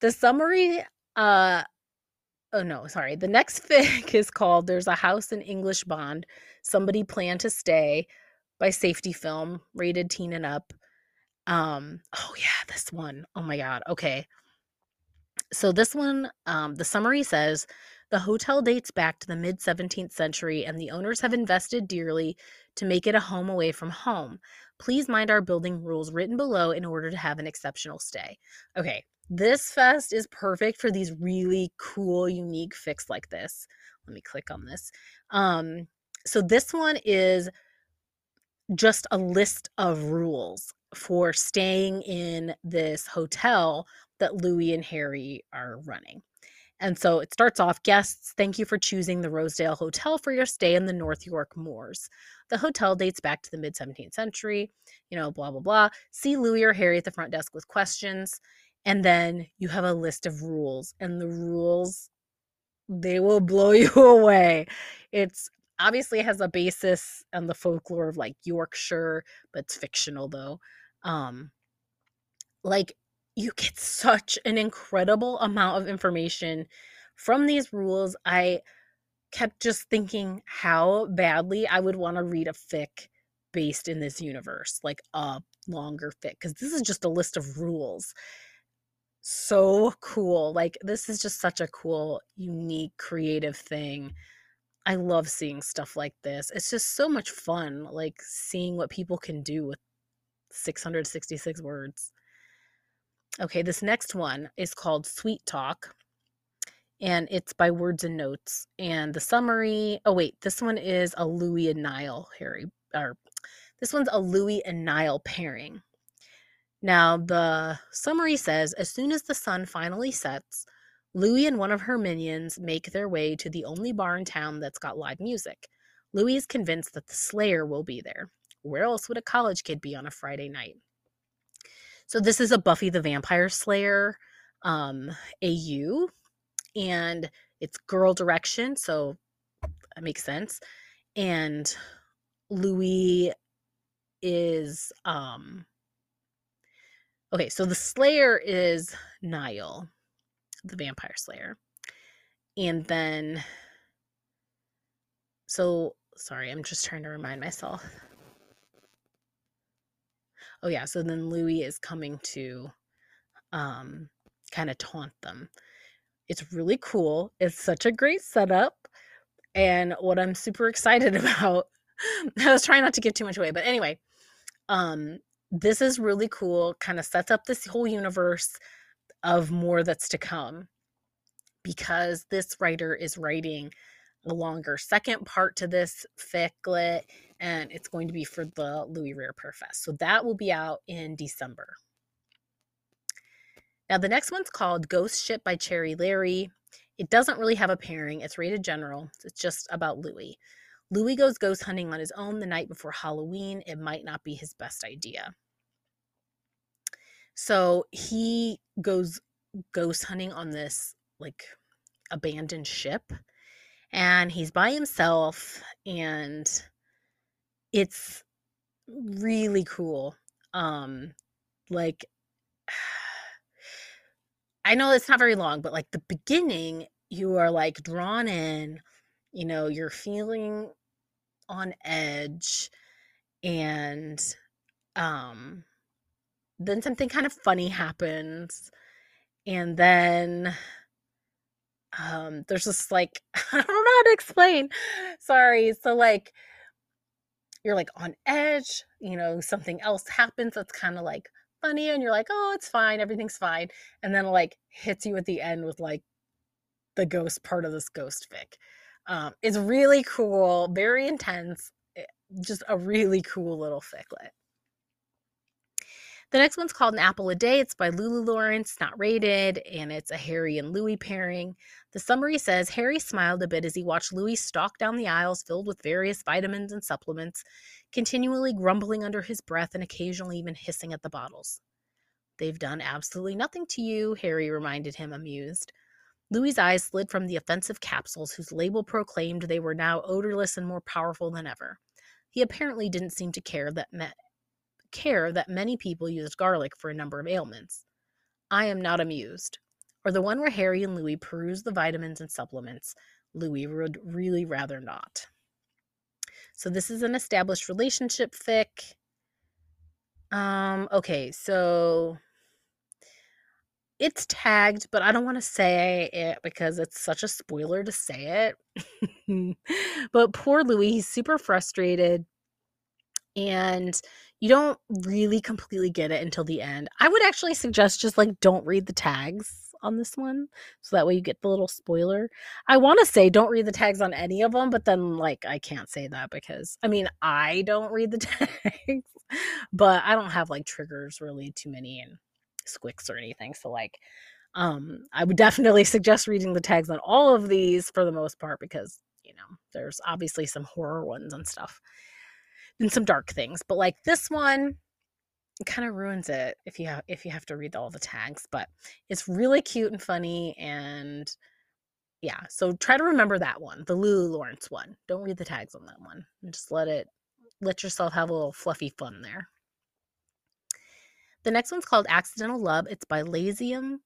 The summary, uh, oh no, sorry. The next fic is called There's a House in English Bond. Somebody Plan to Stay by Safety Film, rated teen and up. Um, oh yeah, this one. Oh my god. Okay. So this one, um, the summary says the hotel dates back to the mid 17th century and the owners have invested dearly to make it a home away from home. Please mind our building rules written below in order to have an exceptional stay. Okay, this fest is perfect for these really cool, unique fics like this. Let me click on this. Um, so this one is just a list of rules for staying in this hotel that Louis and Harry are running. And so it starts off guests, thank you for choosing the Rosedale Hotel for your stay in the North York Moors. The hotel dates back to the mid 17th century, you know, blah, blah, blah. See Louis or Harry at the front desk with questions and then you have a list of rules and the rules they will blow you away it's obviously has a basis on the folklore of like yorkshire but it's fictional though um like you get such an incredible amount of information from these rules i kept just thinking how badly i would want to read a fic based in this universe like a longer fic because this is just a list of rules so cool. Like this is just such a cool, unique, creative thing. I love seeing stuff like this. It's just so much fun like seeing what people can do with 666 words. Okay, this next one is called Sweet Talk and it's by Words and Notes. And the summary, oh wait, this one is a Louis and Niall Harry or this one's a Louis and Niall pairing. Now, the summary says as soon as the sun finally sets, Louis and one of her minions make their way to the only bar in town that's got live music. Louis is convinced that the Slayer will be there. Where else would a college kid be on a Friday night? So, this is a Buffy the Vampire Slayer um, AU, and it's girl direction, so that makes sense. And Louis is um Okay, so the Slayer is Niall, the vampire slayer. And then, so sorry, I'm just trying to remind myself. Oh, yeah, so then Louis is coming to um, kind of taunt them. It's really cool. It's such a great setup. And what I'm super excited about, I was trying not to give too much away, but anyway, um, this is really cool, kind of sets up this whole universe of more that's to come because this writer is writing a longer second part to this ficlet and it's going to be for the Louis Rare Fest. So that will be out in December. Now the next one's called Ghost Ship by Cherry Larry. It doesn't really have a pairing. It's rated general. It's just about Louis. Louis goes ghost hunting on his own the night before Halloween. It might not be his best idea. So he goes ghost hunting on this like abandoned ship and he's by himself and it's really cool. Um like I know it's not very long, but like the beginning, you are like drawn in, you know, you're feeling on edge and um then something kind of funny happens and then um there's this like I don't know how to explain. Sorry. So like you're like on edge, you know, something else happens that's kind of like funny and you're like, "Oh, it's fine. Everything's fine." And then like hits you at the end with like the ghost part of this ghost fic. Um, it's really cool, very intense, eh, just a really cool little ficlet. The next one's called An Apple a Day. It's by Lulu Lawrence, not rated, and it's a Harry and Louis pairing. The summary says Harry smiled a bit as he watched Louis stalk down the aisles filled with various vitamins and supplements, continually grumbling under his breath and occasionally even hissing at the bottles. They've done absolutely nothing to you, Harry reminded him, amused. Louis's eyes slid from the offensive capsules whose label proclaimed they were now odorless and more powerful than ever. He apparently didn't seem to care that care that many people used garlic for a number of ailments. I am not amused. Or the one where Harry and Louis peruse the vitamins and supplements. Louis would really rather not. So this is an established relationship fic. Um, okay, so it's tagged, but I don't want to say it because it's such a spoiler to say it. but poor Louis, he's super frustrated and you don't really completely get it until the end. I would actually suggest just like don't read the tags on this one so that way you get the little spoiler. I want to say don't read the tags on any of them, but then like I can't say that because I mean, I don't read the tags, but I don't have like triggers really too many and squicks or anything. So like um I would definitely suggest reading the tags on all of these for the most part because, you know, there's obviously some horror ones and stuff and some dark things. But like this one kind of ruins it if you have if you have to read all the tags, but it's really cute and funny and yeah, so try to remember that one, the Lulu Lawrence one. Don't read the tags on that one. And just let it let yourself have a little fluffy fun there. The next one's called Accidental Love. It's by Lazium.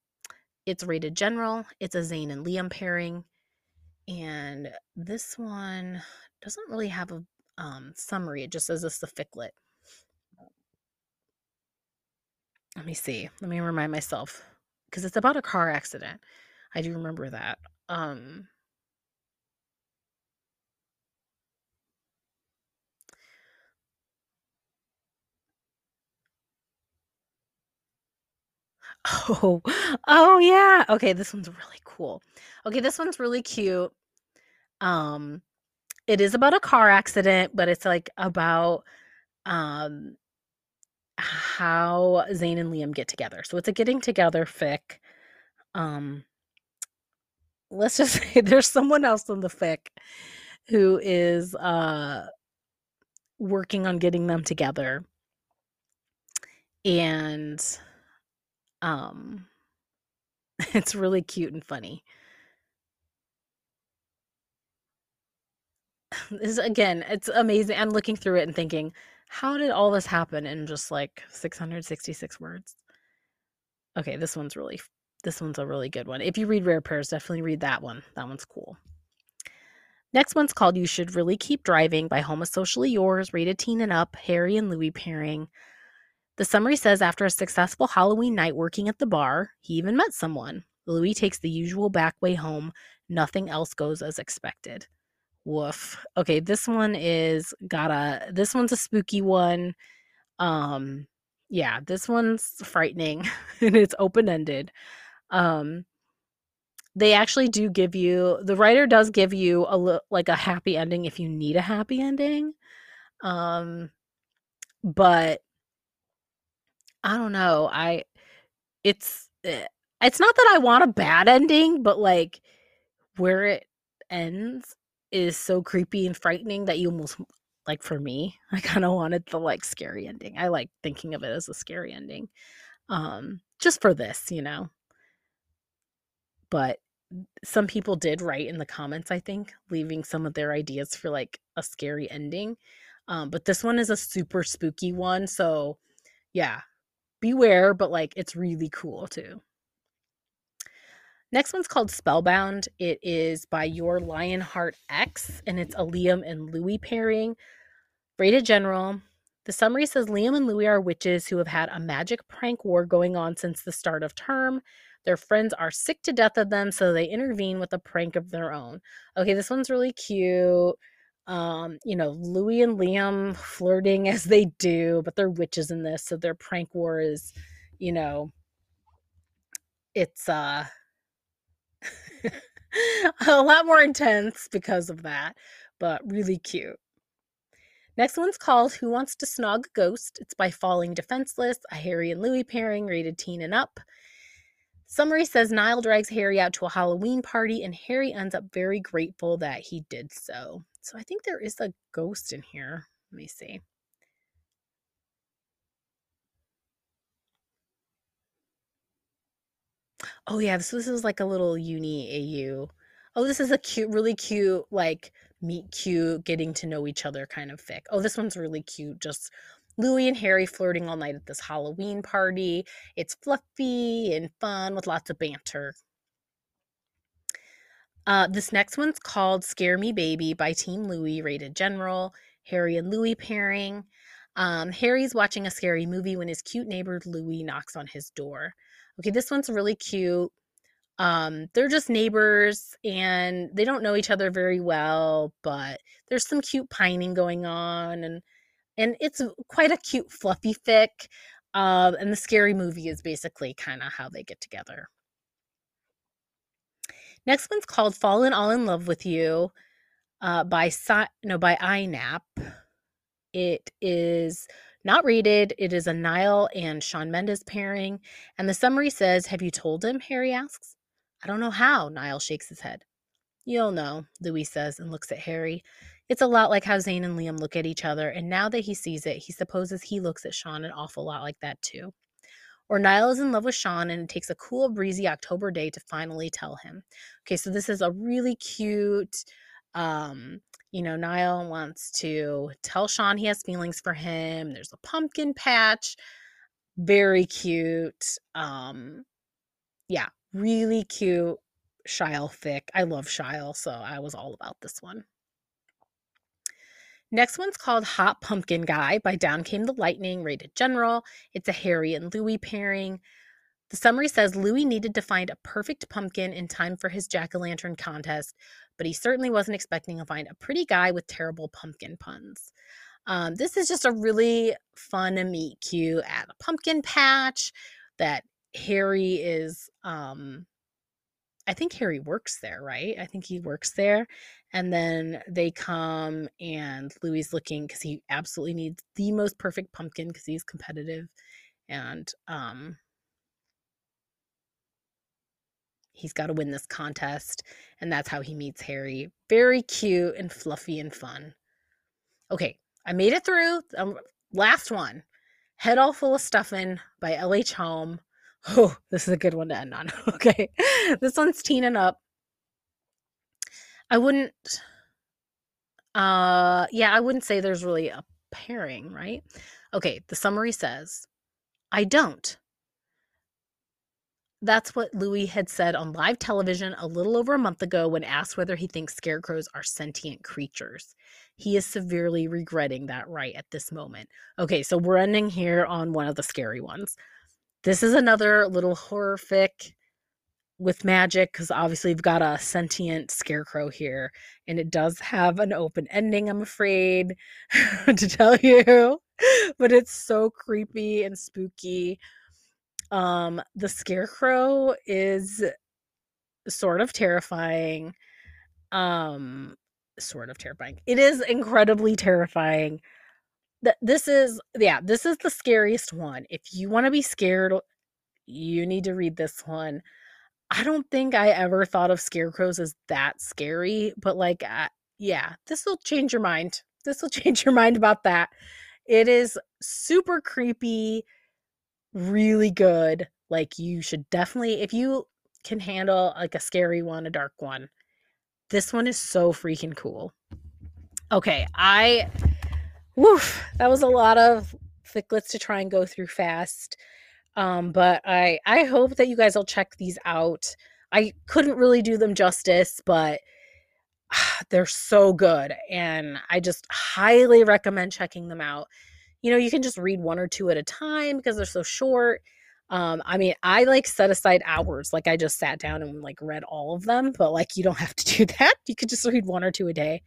It's rated general. It's a Zayn and Liam pairing. And this one doesn't really have a um, summary. It just says it's the ficlet. Let me see. Let me remind myself because it's about a car accident. I do remember that. Um, Oh, oh yeah. Okay, this one's really cool. Okay, this one's really cute. Um, it is about a car accident, but it's like about um how Zayn and Liam get together. So it's a getting together fic. Um let's just say there's someone else in the fic who is uh working on getting them together. And um it's really cute and funny. This again, it's amazing. I'm looking through it and thinking, how did all this happen in just like 666 words? Okay, this one's really this one's a really good one. If you read Rare Pairs, definitely read that one. That one's cool. Next one's called You Should Really Keep Driving by Homosocially Yours, rated teen and up, Harry and Louis pairing. The summary says after a successful Halloween night working at the bar, he even met someone. Louis takes the usual back way home. Nothing else goes as expected. Woof. Okay, this one is got a this one's a spooky one. Um yeah, this one's frightening and it's open-ended. Um they actually do give you the writer does give you a li- like a happy ending if you need a happy ending. Um but I don't know. I it's eh, it's not that I want a bad ending, but like where it ends is so creepy and frightening that you almost like for me, I kind of wanted the like scary ending. I like thinking of it as a scary ending. um, just for this, you know. But some people did write in the comments, I think, leaving some of their ideas for like a scary ending. Um, but this one is a super spooky one. So, yeah, beware, but like it's really cool too. Next one's called Spellbound. It is by Your Lionheart X, and it's a Liam and Louis pairing. Rated General. The summary says Liam and Louis are witches who have had a magic prank war going on since the start of term. Their friends are sick to death of them, so they intervene with a prank of their own. Okay, this one's really cute. Um, you know, Louis and Liam flirting as they do, but they're witches in this, so their prank war is, you know, it's uh a lot more intense because of that, but really cute. Next one's called Who Wants to Snog a Ghost? It's by Falling Defenseless, a Harry and Louis pairing rated teen and up. Summary says Niall drags Harry out to a Halloween party, and Harry ends up very grateful that he did so. So I think there is a ghost in here. Let me see. Oh yeah, so this is like a little uni AU. Oh, this is a cute, really cute, like meet cute, getting to know each other kind of fic. Oh, this one's really cute. Just Louis and Harry flirting all night at this Halloween party. It's fluffy and fun with lots of banter. Uh, this next one's called Scare Me Baby by Team Louis, rated general. Harry and Louis pairing. Um, Harry's watching a scary movie when his cute neighbor Louis knocks on his door. Okay, this one's really cute. Um, they're just neighbors and they don't know each other very well, but there's some cute pining going on and and it's quite a cute fluffy fic. Um, and the scary movie is basically kind of how they get together. Next one's called Fallen All in Love with You uh, by si- no by INAP. It is not rated. It is a Niall and Shawn Mendes pairing. And the summary says, Have you told him? Harry asks. I don't know how, Niall shakes his head. You'll know, Louis says and looks at Harry. It's a lot like how Zayn and Liam look at each other, and now that he sees it, he supposes he looks at Shawn an awful lot like that too. Or Niall is in love with Shawn, and it takes a cool, breezy October day to finally tell him. Okay, so this is a really cute, um, you know, Niall wants to tell Shawn he has feelings for him. There's a pumpkin patch, very cute. Um, yeah, really cute Shyle fic. I love Shyle, so I was all about this one. Next one's called Hot Pumpkin Guy by Down Came the Lightning, rated general. It's a Harry and Louis pairing. The summary says Louis needed to find a perfect pumpkin in time for his jack o' lantern contest, but he certainly wasn't expecting to find a pretty guy with terrible pumpkin puns. Um, this is just a really fun meet cute at a pumpkin patch that Harry is um I think Harry works there, right? I think he works there. And then they come and Louis looking because he absolutely needs the most perfect pumpkin because he's competitive. And um he's got to win this contest. And that's how he meets Harry. Very cute and fluffy and fun. Okay, I made it through. Um, last one. Head All Full of Stuffin' by LH Home. Oh, this is a good one to end on. Okay. This one's teening up. I wouldn't uh yeah, I wouldn't say there's really a pairing, right? Okay, the summary says, I don't. That's what Louis had said on live television a little over a month ago when asked whether he thinks scarecrows are sentient creatures. He is severely regretting that right at this moment. Okay, so we're ending here on one of the scary ones. This is another little horror fic with magic because obviously we've got a sentient scarecrow here and it does have an open ending i'm afraid to tell you but it's so creepy and spooky um the scarecrow is sort of terrifying um sort of terrifying. It is incredibly terrifying. That this is yeah this is the scariest one. If you want to be scared you need to read this one. I don't think I ever thought of scarecrows as that scary, but like, uh, yeah, this will change your mind. This will change your mind about that. It is super creepy, really good. Like you should definitely if you can handle like a scary one, a dark one. This one is so freaking cool. Okay, I woof, that was a lot of ficlets to try and go through fast. Um, but I I hope that you guys will check these out. I couldn't really do them justice, but they're so good and I just highly recommend checking them out. You know, you can just read one or two at a time because they're so short. Um, I mean, I like set aside hours. Like I just sat down and like read all of them, but like you don't have to do that. You could just read one or two a day.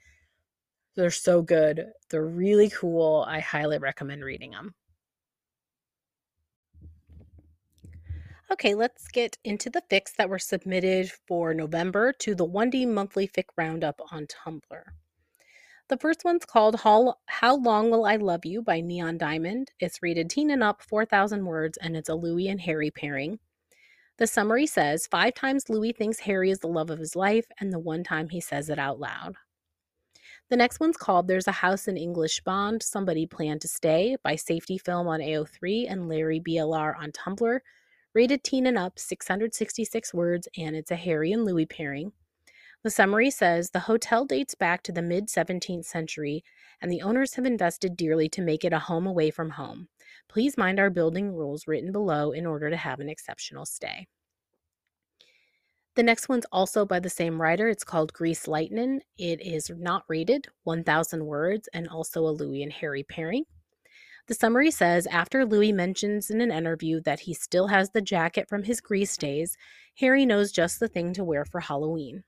They're so good. They're really cool. I highly recommend reading them. Okay, let's get into the fics that were submitted for November to the 1D Monthly Fic Roundup on Tumblr. The first one's called How, How Long Will I Love You by Neon Diamond. It's rated teen and up, 4,000 words, and it's a Louis and Harry pairing. The summary says five times Louis thinks Harry is the love of his life, and the one time he says it out loud. The next one's called There's a House in English Bond, Somebody Planned to Stay by Safety Film on AO3 and Larry BLR on Tumblr. Rated teen and up, 666 words, and it's a Harry and Louis pairing. The summary says the hotel dates back to the mid 17th century, and the owners have invested dearly to make it a home away from home. Please mind our building rules written below in order to have an exceptional stay. The next one's also by the same writer. It's called Grease Lightning. It is not rated, 1,000 words, and also a Louis and Harry pairing. The summary says after Louis mentions in an interview that he still has the jacket from his Grease days, Harry knows just the thing to wear for Halloween.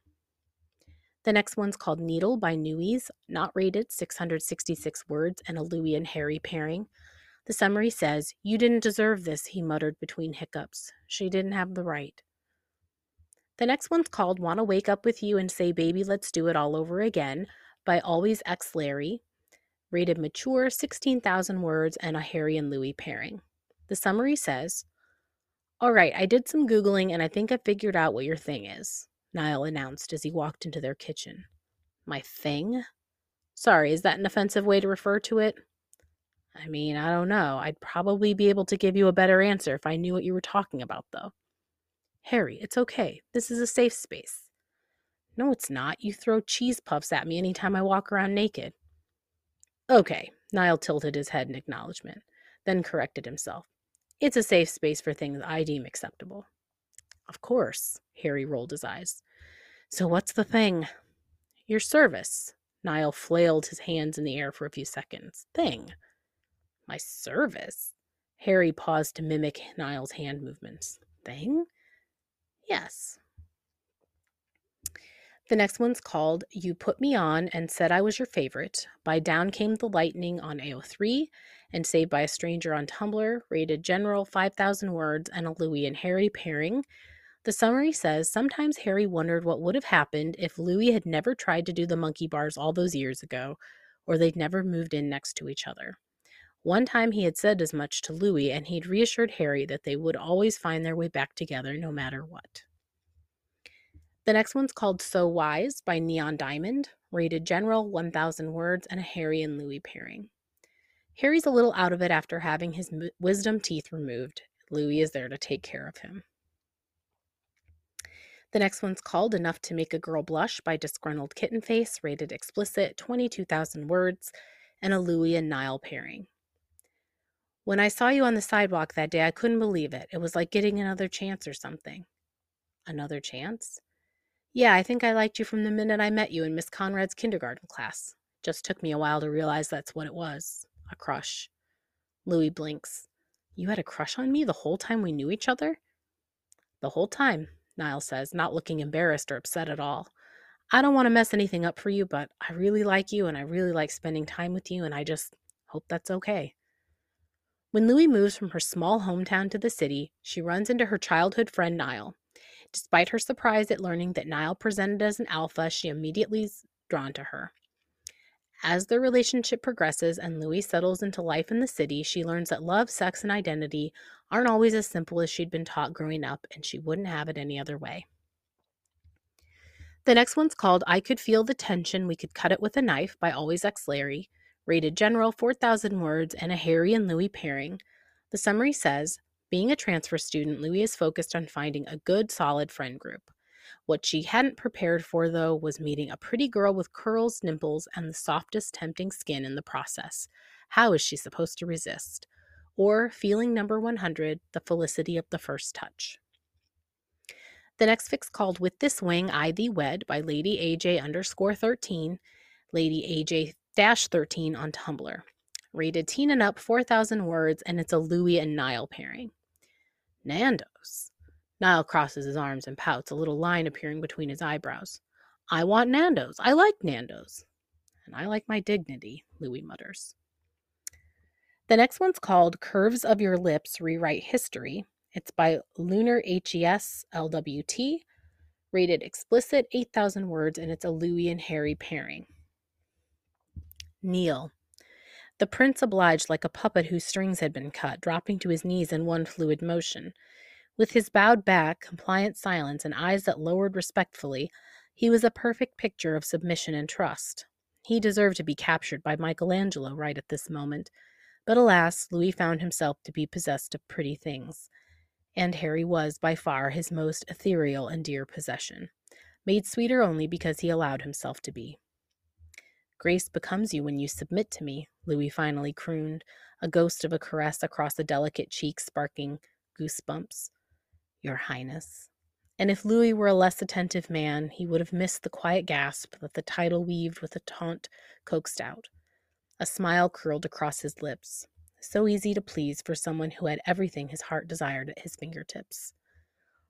The next one's called Needle by Newies, not rated, 666 words, and a Louis and Harry pairing. The summary says, You didn't deserve this, he muttered between hiccups. She didn't have the right. The next one's called Wanna Wake Up With You and Say Baby Let's Do It All Over Again by Always X Larry rated mature, 16,000 words, and a Harry and Louis pairing. The summary says, All right, I did some Googling and I think I figured out what your thing is, Niall announced as he walked into their kitchen. My thing? Sorry, is that an offensive way to refer to it? I mean, I don't know. I'd probably be able to give you a better answer if I knew what you were talking about, though. Harry, it's okay. This is a safe space. No, it's not. You throw cheese puffs at me anytime I walk around naked. Okay, Niall tilted his head in acknowledgement, then corrected himself. It's a safe space for things I deem acceptable. Of course, Harry rolled his eyes. So what's the thing? Your service. Niall flailed his hands in the air for a few seconds. Thing. My service? Harry paused to mimic Niall's hand movements. Thing? Yes, the next one's called You Put Me On and Said I Was Your Favorite by Down Came the Lightning on AO3 and Saved by a Stranger on Tumblr, rated general 5,000 words and a Louis and Harry pairing. The summary says sometimes Harry wondered what would have happened if Louis had never tried to do the monkey bars all those years ago, or they'd never moved in next to each other. One time he had said as much to Louis, and he'd reassured Harry that they would always find their way back together no matter what. The next one's called So Wise by Neon Diamond, rated general, 1,000 words, and a Harry and Louis pairing. Harry's a little out of it after having his wisdom teeth removed. Louis is there to take care of him. The next one's called Enough to Make a Girl Blush by Disgruntled Kitten Face, rated explicit, 22,000 words, and a Louis and Niall pairing. When I saw you on the sidewalk that day, I couldn't believe it. It was like getting another chance or something. Another chance? Yeah, I think I liked you from the minute I met you in Miss Conrad's kindergarten class. Just took me a while to realize that's what it was a crush. Louis blinks. You had a crush on me the whole time we knew each other? The whole time, Niall says, not looking embarrassed or upset at all. I don't want to mess anything up for you, but I really like you and I really like spending time with you, and I just hope that's okay. When Louis moves from her small hometown to the city, she runs into her childhood friend Niall. Despite her surprise at learning that Niall presented as an alpha, she immediately is drawn to her. As their relationship progresses and Louis settles into life in the city, she learns that love, sex, and identity aren't always as simple as she'd been taught growing up, and she wouldn't have it any other way. The next one's called I Could Feel the Tension, We Could Cut It With a Knife by Always X Larry, rated general 4,000 words, and a Harry and Louis pairing. The summary says Being a transfer student, Louis is focused on finding a good, solid friend group. What she hadn't prepared for, though, was meeting a pretty girl with curls, dimples, and the softest, tempting skin in the process. How is she supposed to resist? Or feeling number 100, the felicity of the first touch. The next fix called With This Wing I Thee Wed by Lady AJ underscore 13, Lady AJ dash 13 on Tumblr. Rated teen and up, 4,000 words, and it's a Louis and Niall pairing. Nando's. Niall crosses his arms and pouts, a little line appearing between his eyebrows. I want Nando's. I like Nando's. And I like my dignity, Louis mutters. The next one's called Curves of Your Lips Rewrite History. It's by Lunar HES LWT, rated explicit 8,000 words, and it's a Louis and Harry pairing. Kneel. The prince obliged like a puppet whose strings had been cut, dropping to his knees in one fluid motion. With his bowed back, compliant silence, and eyes that lowered respectfully, he was a perfect picture of submission and trust. He deserved to be captured by Michelangelo right at this moment. But alas, Louis found himself to be possessed of pretty things. And Harry was, by far, his most ethereal and dear possession, made sweeter only because he allowed himself to be. Grace becomes you when you submit to me, Louis finally crooned, a ghost of a caress across a delicate cheek sparking goosebumps. Your Highness. And if Louis were a less attentive man, he would have missed the quiet gasp that the title weaved with a taunt coaxed out. A smile curled across his lips, so easy to please for someone who had everything his heart desired at his fingertips.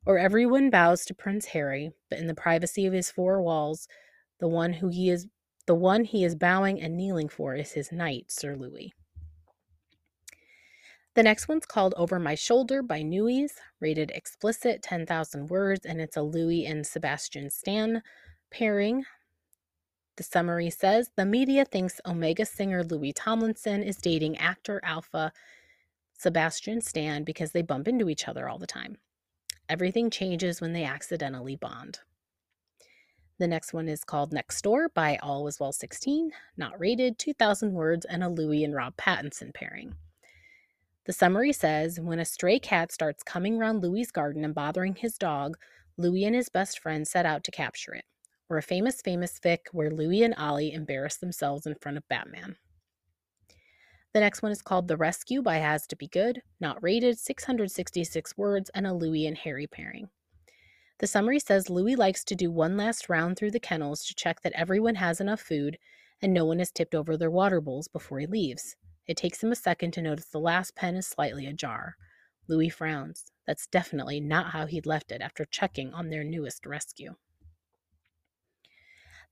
Or everyone bows to Prince Harry, but in the privacy of his four walls, the one who he is the one he is bowing and kneeling for is his knight, Sir Louis. The next one's called Over My Shoulder by Newies, rated explicit 10,000 words, and it's a Louis and Sebastian Stan pairing. The summary says the media thinks Omega singer Louis Tomlinson is dating actor Alpha Sebastian Stan because they bump into each other all the time. Everything changes when they accidentally bond. The next one is called Next Door by All Was Well 16, not rated, 2,000 words, and a Louis and Rob Pattinson pairing. The summary says when a stray cat starts coming around Louis's garden and bothering his dog, Louis and his best friend set out to capture it. Or a famous, famous fic where Louis and Ollie embarrass themselves in front of Batman. The next one is called The Rescue by Has to Be Good, not rated, 666 words, and a Louis and Harry pairing. The summary says Louis likes to do one last round through the kennels to check that everyone has enough food and no one has tipped over their water bowls before he leaves. It takes him a second to notice the last pen is slightly ajar. Louis frowns. That's definitely not how he'd left it after checking on their newest rescue.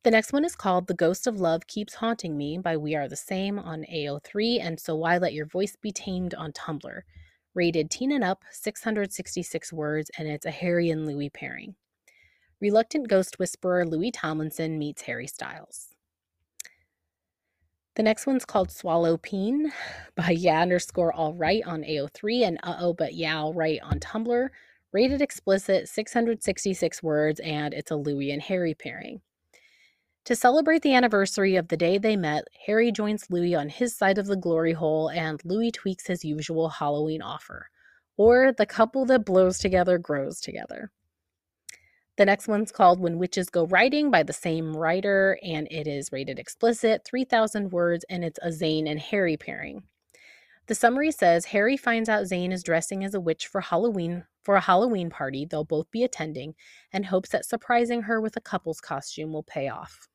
The next one is called The Ghost of Love Keeps Haunting Me by We Are the Same on AO3 and So Why Let Your Voice Be Tamed on Tumblr rated teen and up, 666 words, and it's a Harry and Louis pairing. Reluctant ghost whisperer Louis Tomlinson meets Harry Styles. The next one's called Swallow Peen by Yeah underscore all right on AO3 and Uh Oh But Yeah All Right on Tumblr. Rated explicit, 666 words, and it's a Louis and Harry pairing. To celebrate the anniversary of the day they met, Harry joins Louis on his side of the glory hole and Louis tweaks his usual Halloween offer. Or the couple that blows together grows together. The next one's called When Witches Go Riding by the same writer, and it is rated explicit, 3,000 words, and it's a Zayn and Harry pairing. The summary says Harry finds out Zayn is dressing as a witch for Halloween for a Halloween party they'll both be attending and hopes that surprising her with a couple's costume will pay off.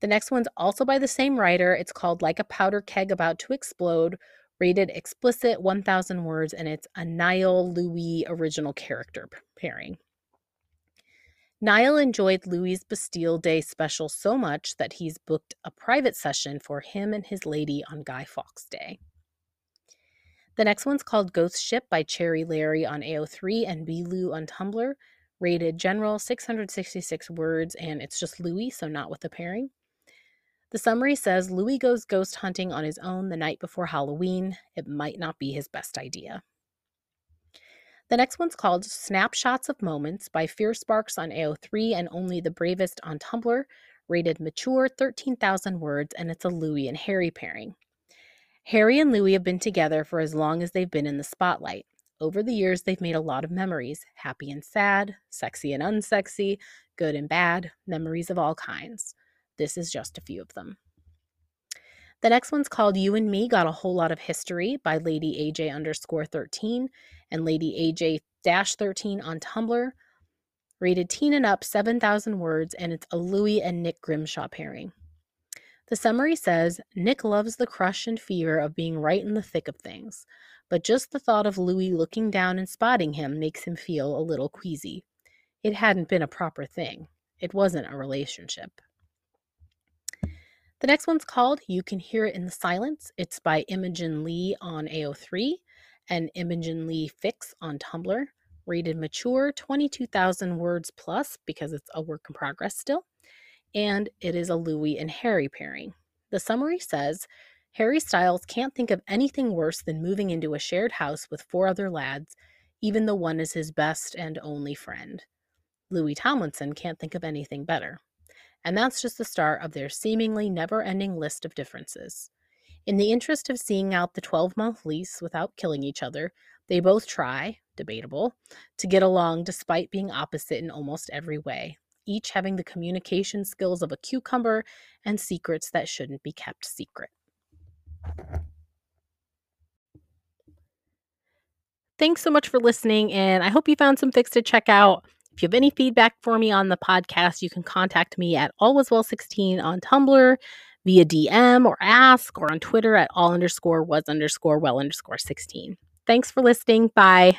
The next one's also by the same writer. It's called Like a Powder Keg About to Explode, rated explicit 1000 words, and it's a Niall Louis original character pairing. Niall enjoyed Louis' Bastille Day special so much that he's booked a private session for him and his lady on Guy Fawkes Day. The next one's called Ghost Ship by Cherry Larry on AO3 and Lou on Tumblr. Rated general, 666 words, and it's just Louis, so not with a pairing. The summary says Louis goes ghost hunting on his own the night before Halloween. It might not be his best idea. The next one's called Snapshots of Moments by Fear Sparks on AO3 and Only the Bravest on Tumblr, rated mature 13,000 words, and it's a Louis and Harry pairing. Harry and Louis have been together for as long as they've been in the spotlight. Over the years, they've made a lot of memories happy and sad, sexy and unsexy, good and bad, memories of all kinds. This is just a few of them. The next one's called You and Me Got a Whole Lot of History by Lady AJ underscore 13 and Lady AJ dash 13 on Tumblr. Rated teen and up, 7,000 words, and it's a Louis and Nick Grimshaw pairing. The summary says Nick loves the crush and fear of being right in the thick of things, but just the thought of Louis looking down and spotting him makes him feel a little queasy. It hadn't been a proper thing, it wasn't a relationship. The next one's called You Can Hear It in the Silence. It's by Imogen Lee on AO3 and Imogen Lee Fics on Tumblr. Rated mature, 22,000 words plus because it's a work in progress still. And it is a Louis and Harry pairing. The summary says Harry Styles can't think of anything worse than moving into a shared house with four other lads, even though one is his best and only friend. Louis Tomlinson can't think of anything better. And that's just the start of their seemingly never ending list of differences. In the interest of seeing out the 12 month lease without killing each other, they both try, debatable, to get along despite being opposite in almost every way, each having the communication skills of a cucumber and secrets that shouldn't be kept secret. Thanks so much for listening, and I hope you found some fics to check out. If you have any feedback for me on the podcast, you can contact me at allwaswell16 on Tumblr via DM or ask or on Twitter at all underscore was underscore well underscore 16. Thanks for listening. Bye.